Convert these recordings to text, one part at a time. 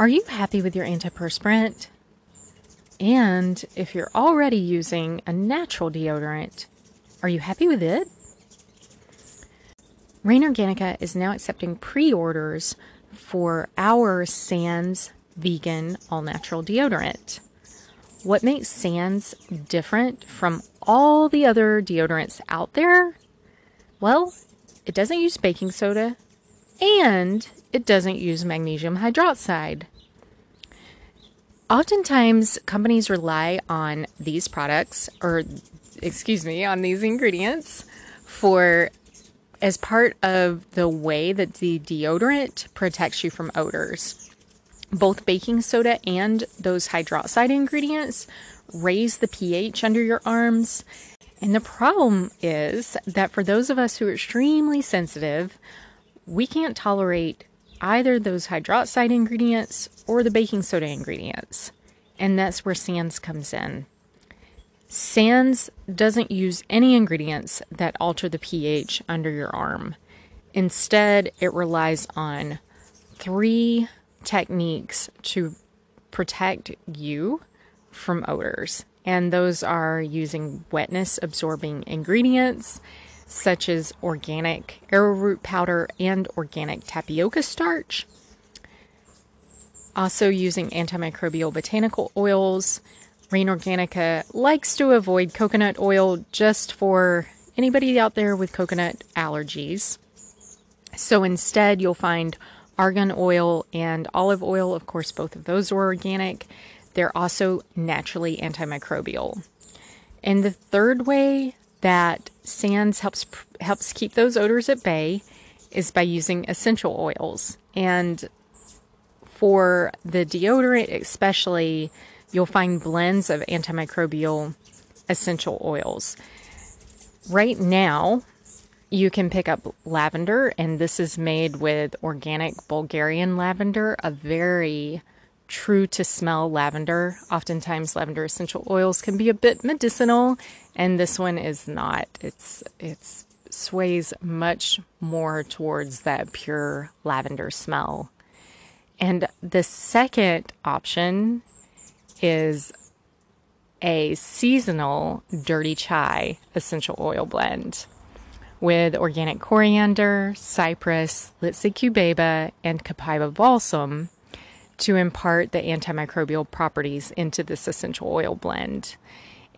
Are you happy with your antiperspirant? And if you're already using a natural deodorant, are you happy with it? Rain Organica is now accepting pre orders for our Sans vegan all natural deodorant. What makes Sans different from all the other deodorants out there? Well, it doesn't use baking soda and it doesn't use magnesium hydroxide. Oftentimes, companies rely on these products, or excuse me, on these ingredients for as part of the way that the deodorant protects you from odors. Both baking soda and those hydroxide ingredients raise the pH under your arms. And the problem is that for those of us who are extremely sensitive, we can't tolerate either those hydroxide ingredients or the baking soda ingredients. And that's where Sans comes in. Sans doesn't use any ingredients that alter the pH under your arm. Instead, it relies on three techniques to protect you from odors. And those are using wetness absorbing ingredients such as organic arrowroot powder and organic tapioca starch. Also, using antimicrobial botanical oils. Rain Organica likes to avoid coconut oil just for anybody out there with coconut allergies. So instead, you'll find argan oil and olive oil. Of course, both of those are organic. They're also naturally antimicrobial. And the third way that Sans helps helps keep those odors at bay is by using essential oils. And for the deodorant especially, you'll find blends of antimicrobial essential oils. Right now, you can pick up lavender, and this is made with organic Bulgarian lavender, a very true to smell lavender. Oftentimes, lavender essential oils can be a bit medicinal, and this one is not. It's it's sways much more towards that pure lavender smell. And the second option is a seasonal dirty chai essential oil blend with organic coriander, cypress, Litsea cubeba, and copaiba balsam to impart the antimicrobial properties into this essential oil blend.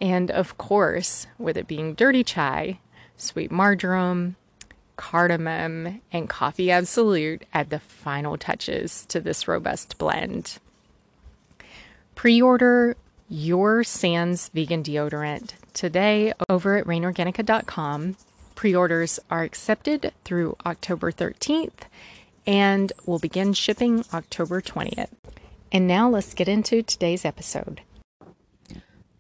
And of course, with it being dirty chai, sweet marjoram, cardamom, and coffee absolute add the final touches to this robust blend. Pre order your Sans vegan deodorant today over at rainorganica.com. Pre orders are accepted through October 13th and will begin shipping October 20th. And now let's get into today's episode.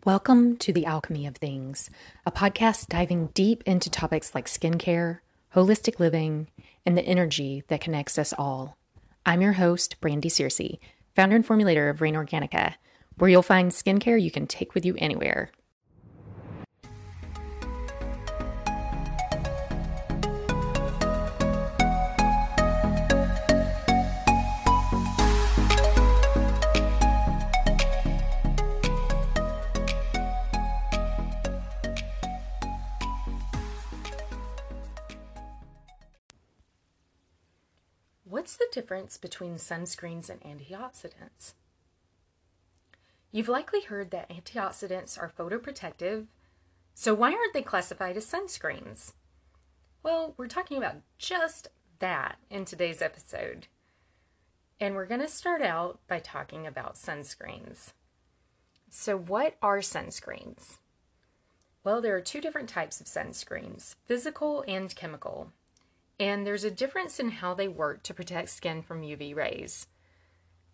Welcome to The Alchemy of Things, a podcast diving deep into topics like skincare, holistic living, and the energy that connects us all. I'm your host, Brandy Searcy, founder and formulator of Rain Organica, where you'll find skincare you can take with you anywhere. What's the difference between sunscreens and antioxidants? You've likely heard that antioxidants are photoprotective, so why aren't they classified as sunscreens? Well, we're talking about just that in today's episode. And we're going to start out by talking about sunscreens. So, what are sunscreens? Well, there are two different types of sunscreens physical and chemical. And there's a difference in how they work to protect skin from UV rays.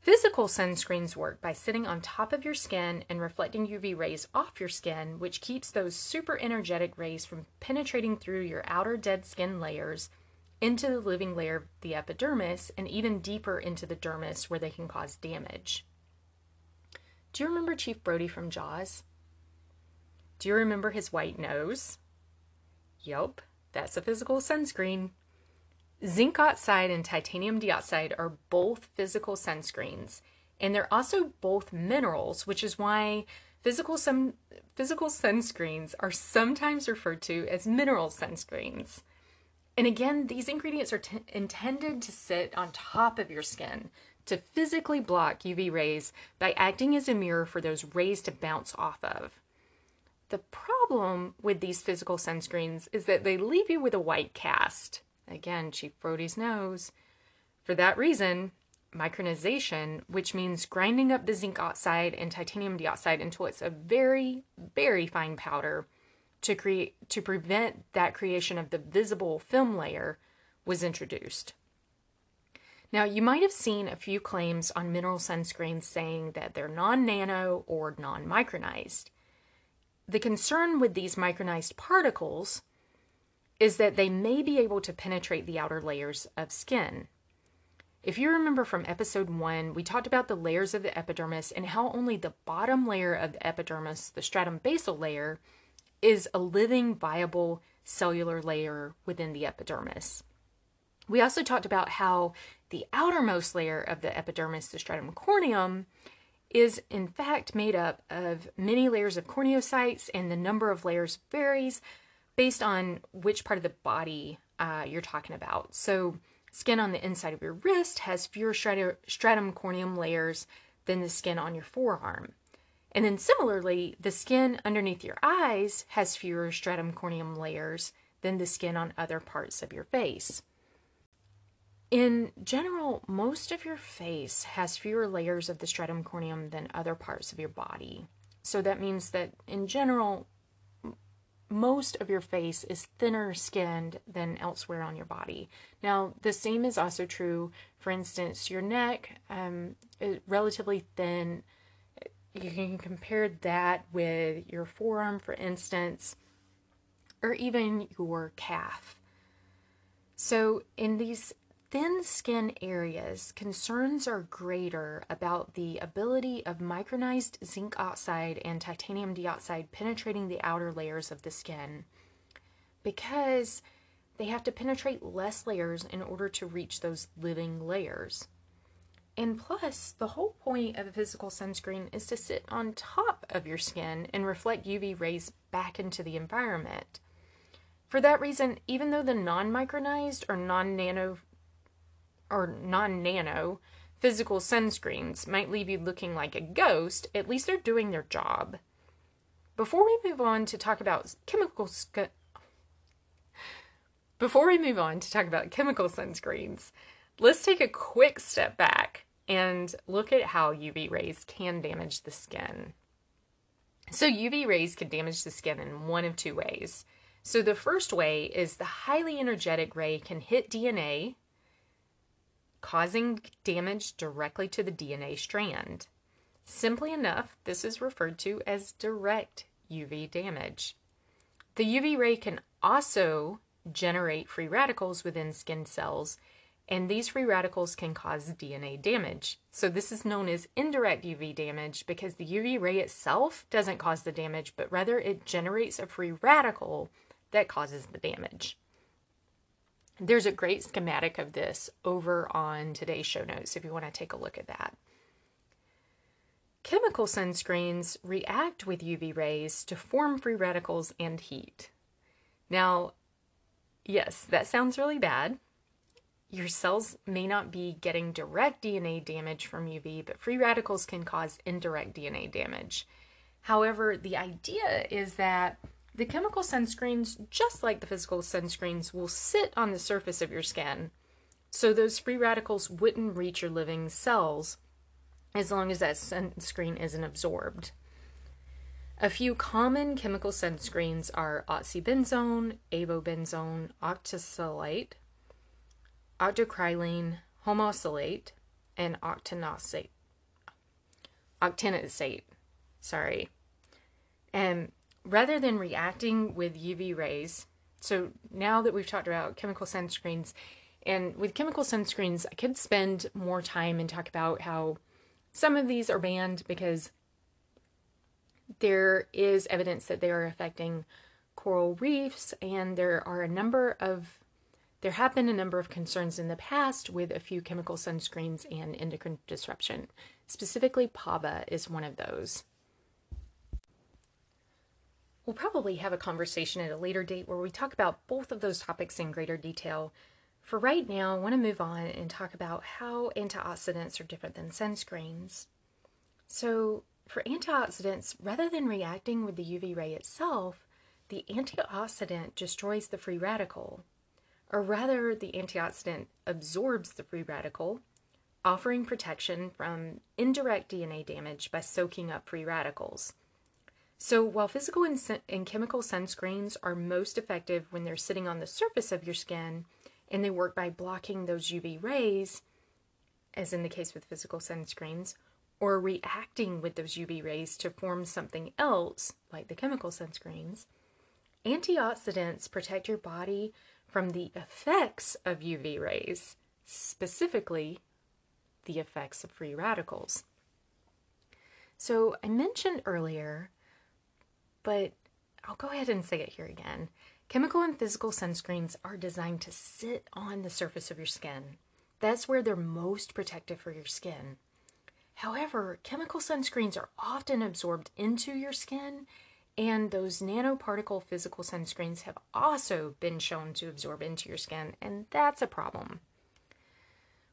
Physical sunscreens work by sitting on top of your skin and reflecting UV rays off your skin, which keeps those super energetic rays from penetrating through your outer dead skin layers into the living layer of the epidermis and even deeper into the dermis where they can cause damage. Do you remember Chief Brody from Jaws? Do you remember his white nose? Yup, that's a physical sunscreen. Zinc oxide and titanium dioxide are both physical sunscreens, and they're also both minerals, which is why physical sun, physical sunscreens are sometimes referred to as mineral sunscreens. And again, these ingredients are t- intended to sit on top of your skin to physically block UV rays by acting as a mirror for those rays to bounce off of. The problem with these physical sunscreens is that they leave you with a white cast. Again, Chief Brody's nose. For that reason, micronization, which means grinding up the zinc oxide and titanium dioxide until it's a very, very fine powder to create to prevent that creation of the visible film layer was introduced. Now, you might have seen a few claims on mineral sunscreens saying that they're non nano or non micronized. The concern with these micronized particles is that they may be able to penetrate the outer layers of skin. If you remember from episode one, we talked about the layers of the epidermis and how only the bottom layer of the epidermis, the stratum basal layer, is a living, viable cellular layer within the epidermis. We also talked about how the outermost layer of the epidermis, the stratum corneum, is in fact made up of many layers of corneocytes, and the number of layers varies based on which part of the body uh, you're talking about. So, skin on the inside of your wrist has fewer stratum corneum layers than the skin on your forearm. And then, similarly, the skin underneath your eyes has fewer stratum corneum layers than the skin on other parts of your face. In general, most of your face has fewer layers of the stratum corneum than other parts of your body. So that means that in general, most of your face is thinner skinned than elsewhere on your body. Now, the same is also true, for instance, your neck um, is relatively thin. You can compare that with your forearm, for instance, or even your calf. So, in these thin skin areas, concerns are greater about the ability of micronized zinc oxide and titanium dioxide penetrating the outer layers of the skin because they have to penetrate less layers in order to reach those living layers. And plus, the whole point of a physical sunscreen is to sit on top of your skin and reflect UV rays back into the environment. For that reason, even though the non micronized or non nano or non nano physical sunscreens might leave you looking like a ghost, at least they're doing their job. Before we move on to talk about chemical sc- before we move on to talk about chemical sunscreens, let's take a quick step back and look at how UV rays can damage the skin. So, UV rays can damage the skin in one of two ways. So, the first way is the highly energetic ray can hit DNA, causing damage directly to the DNA strand. Simply enough, this is referred to as direct UV damage. The UV ray can also generate free radicals within skin cells, and these free radicals can cause DNA damage. So, this is known as indirect UV damage because the UV ray itself doesn't cause the damage, but rather it generates a free radical that causes the damage. There's a great schematic of this over on today's show notes if you want to take a look at that. Chemical sunscreens react with UV rays to form free radicals and heat. Now, yes, that sounds really bad. Your cells may not be getting direct DNA damage from UV, but free radicals can cause indirect DNA damage. However, the idea is that the chemical sunscreens, just like the physical sunscreens, will sit on the surface of your skin, so those free radicals wouldn't reach your living cells as long as that sunscreen isn't absorbed. A few common chemical sunscreens are oxybenzone, avobenzone, octisalate, octocrylene, homosalate, and octinosate. Octinoxate. Sorry. And rather than reacting with UV rays, so now that we've talked about chemical sunscreens, and with chemical sunscreens, I could spend more time and talk about how some of these are banned because there is evidence that they are affecting coral reefs, and there are a number of There have been a number of concerns in the past with a few chemical sunscreens and endocrine disruption. Specifically, PABA is one of those. We'll probably have a conversation at a later date where we talk about both of those topics in greater detail. For right now, I want to move on and talk about how antioxidants are different than sunscreens. So, for antioxidants, rather than reacting with the UV ray itself, the antioxidant destroys the free radical, or rather, the antioxidant absorbs the free radical, offering protection from indirect DNA damage by soaking up free radicals. So, while physical and, and, chemical sunscreens are most effective when they're sitting on the surface of your skin and they work by blocking those UV rays, as in the case with physical sunscreens, or reacting with those UV rays to form something else, like the chemical sunscreens, antioxidants protect your body from the effects of UV rays, specifically the effects of free radicals. So, I mentioned earlier but I'll go ahead and say it here again. Chemical and physical sunscreens are designed to sit on the surface of your skin. That's where they're most protective for your skin. However, chemical sunscreens are often absorbed into your skin, and those nanoparticle physical sunscreens have also been shown to absorb into your skin, and that's a problem.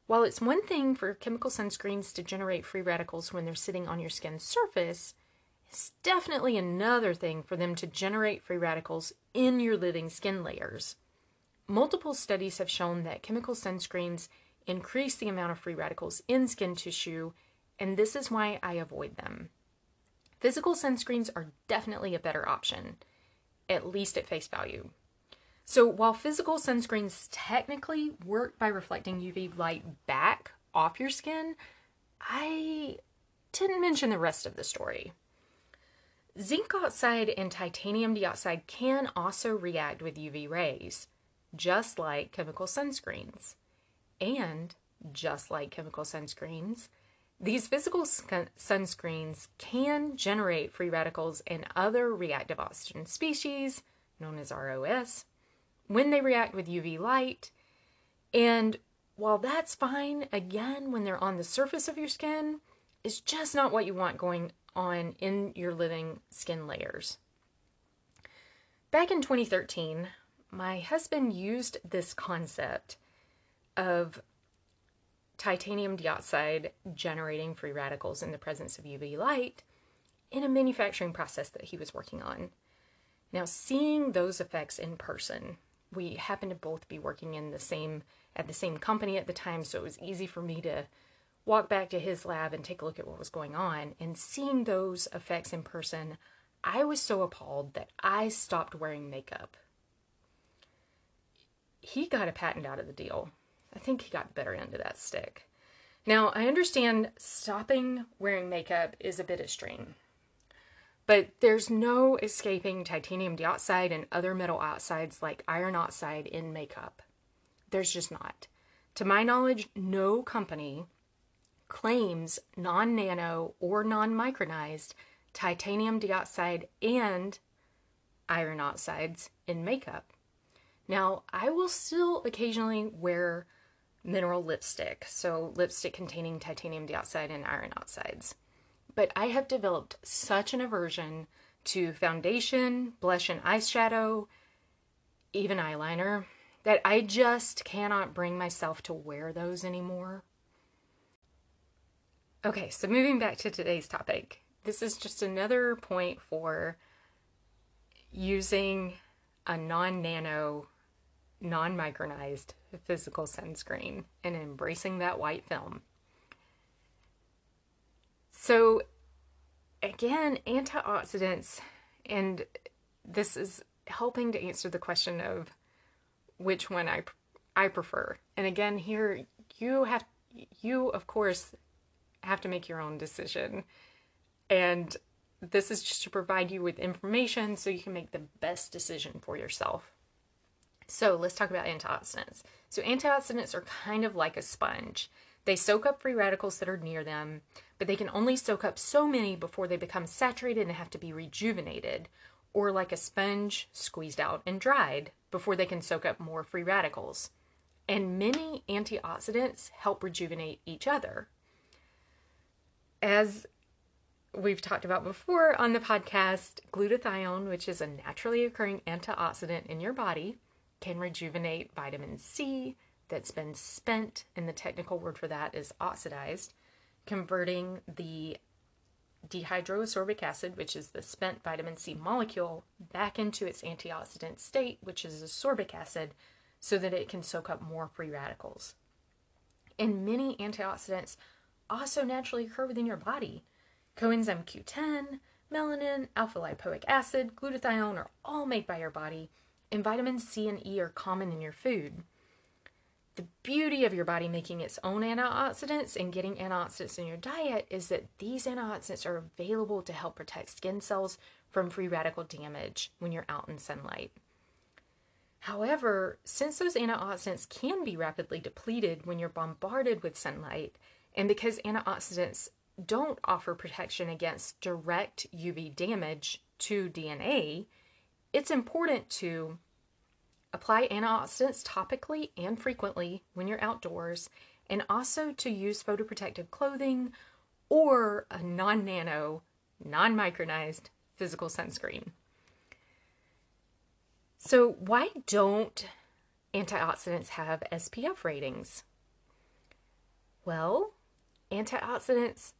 While it's one thing for chemical sunscreens to generate free radicals when they're sitting on your skin's surface, it's definitely another thing for them to generate free radicals in your living skin layers. Multiple studies have shown that chemical sunscreens increase the amount of free radicals in skin tissue, and this is why I avoid them. Physical sunscreens are definitely a better option, at least at face value. So, while physical sunscreens technically work by reflecting UV light back off your skin, I didn't mention the rest of the story. Zinc oxide and titanium dioxide can also react with UV rays, just like chemical sunscreens. And just like chemical sunscreens, these physical sunscreens can generate free radicals and other reactive oxygen species, known as ROS, when they react with UV light. And while that's fine, again, when they're on the surface of your skin, it's just not what you want going on in your living skin layers. Back in 2013, my husband used this concept of titanium dioxide generating free radicals in the presence of UV light in a manufacturing process that he was working on. Now, seeing those effects in person, we happened to both be working in the same at the same company at the time, so it was easy for me to walk back to his lab and take a look at what was going on. And seeing those effects in person, I was so appalled that I stopped wearing makeup. He got a patent out of the deal. I think he got the better end of that stick. Now, I understand stopping wearing makeup is a bit extreme, but there's no escaping titanium dioxide and other metal oxides like iron oxide in makeup. There's just not. To my knowledge, no company claims non nano or non micronized titanium dioxide and iron oxides in makeup. Now, I will still occasionally wear mineral lipstick, so lipstick containing titanium dioxide and iron oxides. But I have developed such an aversion to foundation, blush and eyeshadow, even eyeliner, that I just cannot bring myself to wear those anymore. Okay, so moving back to today's topic, this is just another point for using a non nano, non micronized physical sunscreen and embracing that white film. So, again, antioxidants, and this is helping to answer the question of which one I, I prefer. And again, here you have, you of course have to make your own decision. And this is just to provide you with information so you can make the best decision for yourself. So let's talk about antioxidants. So, antioxidants are kind of like a sponge. They soak up free radicals that are near them, but they can only soak up so many before they become saturated and have to be rejuvenated, or like a sponge squeezed out and dried before they can soak up more free radicals. And many antioxidants help rejuvenate each other. As we've talked about before on the podcast, glutathione, which is a naturally occurring antioxidant in your body, can rejuvenate vitamin C that's been spent, and the technical word for that is oxidized, converting the dehydroascorbic acid, which is the spent vitamin C molecule, back into its antioxidant state, which is ascorbic acid, so that it can soak up more free radicals. And many antioxidants also naturally occur within your body. Coenzyme Q10, melanin, alpha lipoic acid, glutathione are all made by your body, and vitamins C and E are common in your food. The beauty of your body making its own antioxidants and getting antioxidants in your diet is that these antioxidants are available to help protect skin cells from free radical damage when you're out in sunlight. However, since those antioxidants can be rapidly depleted when you're bombarded with sunlight, and because antioxidants don't offer protection against direct UV damage to DNA, it's important to Apply antioxidants topically and frequently when you're outdoors, and also to use photoprotective clothing or a non nano, non micronized physical sunscreen. So, why don't antioxidants have SPF ratings? Well, antioxidants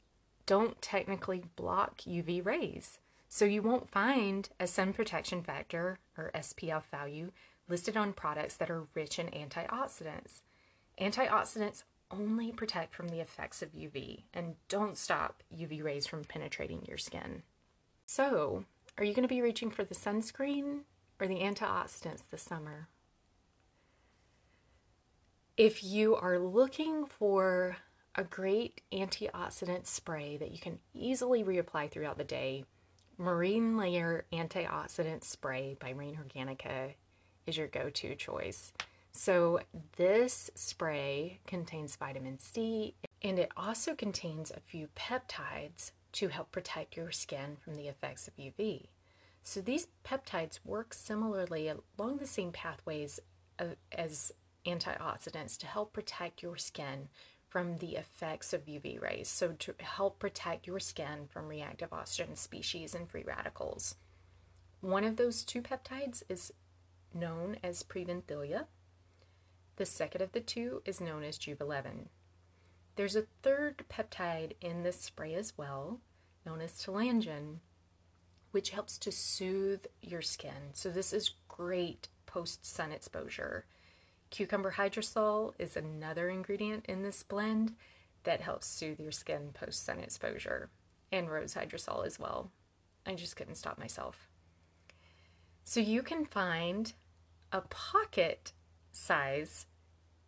don't technically block UV rays. So, you won't find a sun protection factor or SPF value listed on products that are rich in antioxidants. Antioxidants only protect from the effects of UV and don't stop UV rays from penetrating your skin. So, are you going to be reaching for the sunscreen or the antioxidants this summer? If you are looking for a great antioxidant spray that you can easily reapply throughout the day, Marine Layer Antioxidant Spray by Rain Organica is your go to choice. So, this spray contains vitamin C and it also contains a few peptides to help protect your skin from the effects of UV. So, these peptides work similarly along the same pathways uh, as antioxidants to help protect your skin from the effects of UV rays. So, to help protect your skin from reactive oxygen species and free radicals. One of those two peptides is known as Preventhelia. The second of the two is known as Jubilevin. There's a third peptide in this spray as well, known as Telangyn, which helps to soothe your skin. So this is great post sun exposure. Cucumber hydrosol is another ingredient in this blend that helps soothe your skin post sun exposure, and rose hydrosol as well. I just couldn't stop myself. So you can find a pocket size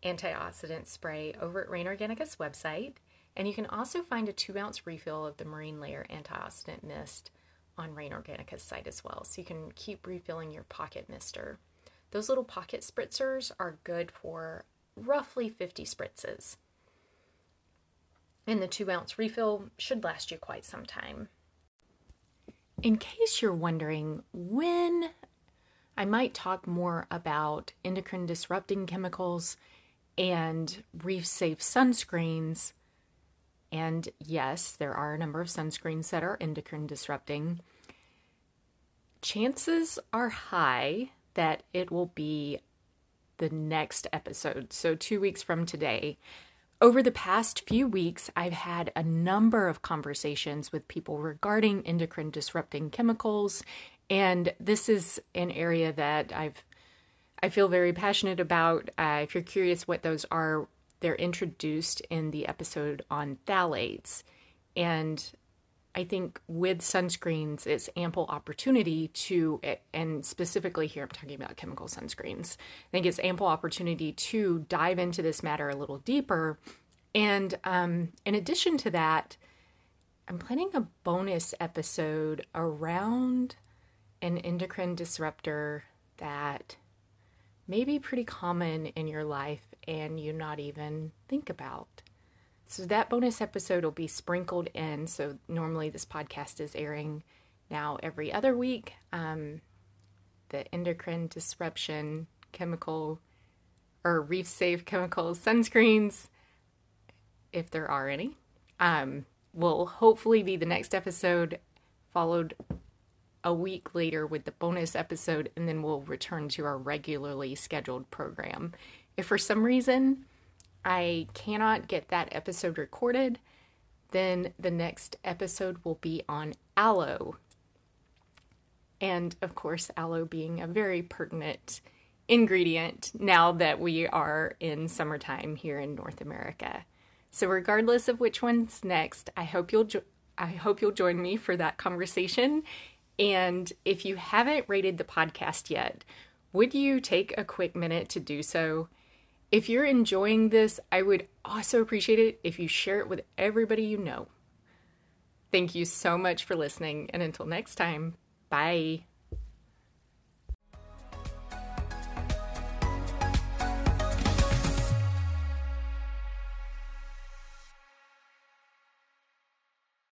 antioxidant spray over at Rain Organica's website. And you can also find a two ounce refill of the Marine Layer Antioxidant Mist on Rain Organica's site as well. So you can keep refilling your pocket mister. Those little pocket spritzers are good for roughly 50 spritzes. And the two ounce refill should last you quite some time. In case you're wondering when I might talk more about endocrine disrupting chemicals and reef safe sunscreens. And yes, there are a number of sunscreens that are endocrine disrupting. Chances are high that it will be the next episode, so two weeks from today. Over the past few weeks, I've had a number of conversations with people regarding endocrine disrupting chemicals and this is an area that I've I feel very passionate about. Uh, if you're curious what those are, they're introduced in the episode on phthalates. And I think with sunscreens, it's ample opportunity to, and specifically here, I'm talking about chemical sunscreens. I think it's ample opportunity to dive into this matter a little deeper. And um, in addition to that, I'm planning a bonus episode around an endocrine disruptor that may be pretty common in your life and you not even think about. So that bonus episode will be sprinkled in. So normally this podcast is airing now every other week. Um, the endocrine disruption chemical or reef safe chemicals, sunscreens, if there are any, um, will hopefully be the next episode, followed a week later with the bonus episode, and then we'll return to our regularly scheduled program. If for some reason I cannot get that episode recorded, then the next episode will be on aloe. And of course, aloe being a very pertinent ingredient now that we are in summertime here in North America. So regardless of which one's next, I hope you'll jo- I hope you'll join me for that conversation. And if you haven't rated the podcast yet, would you take a quick minute to do so? If you're enjoying this, I would also appreciate it if you share it with everybody you know. Thank you so much for listening, and until next time, bye.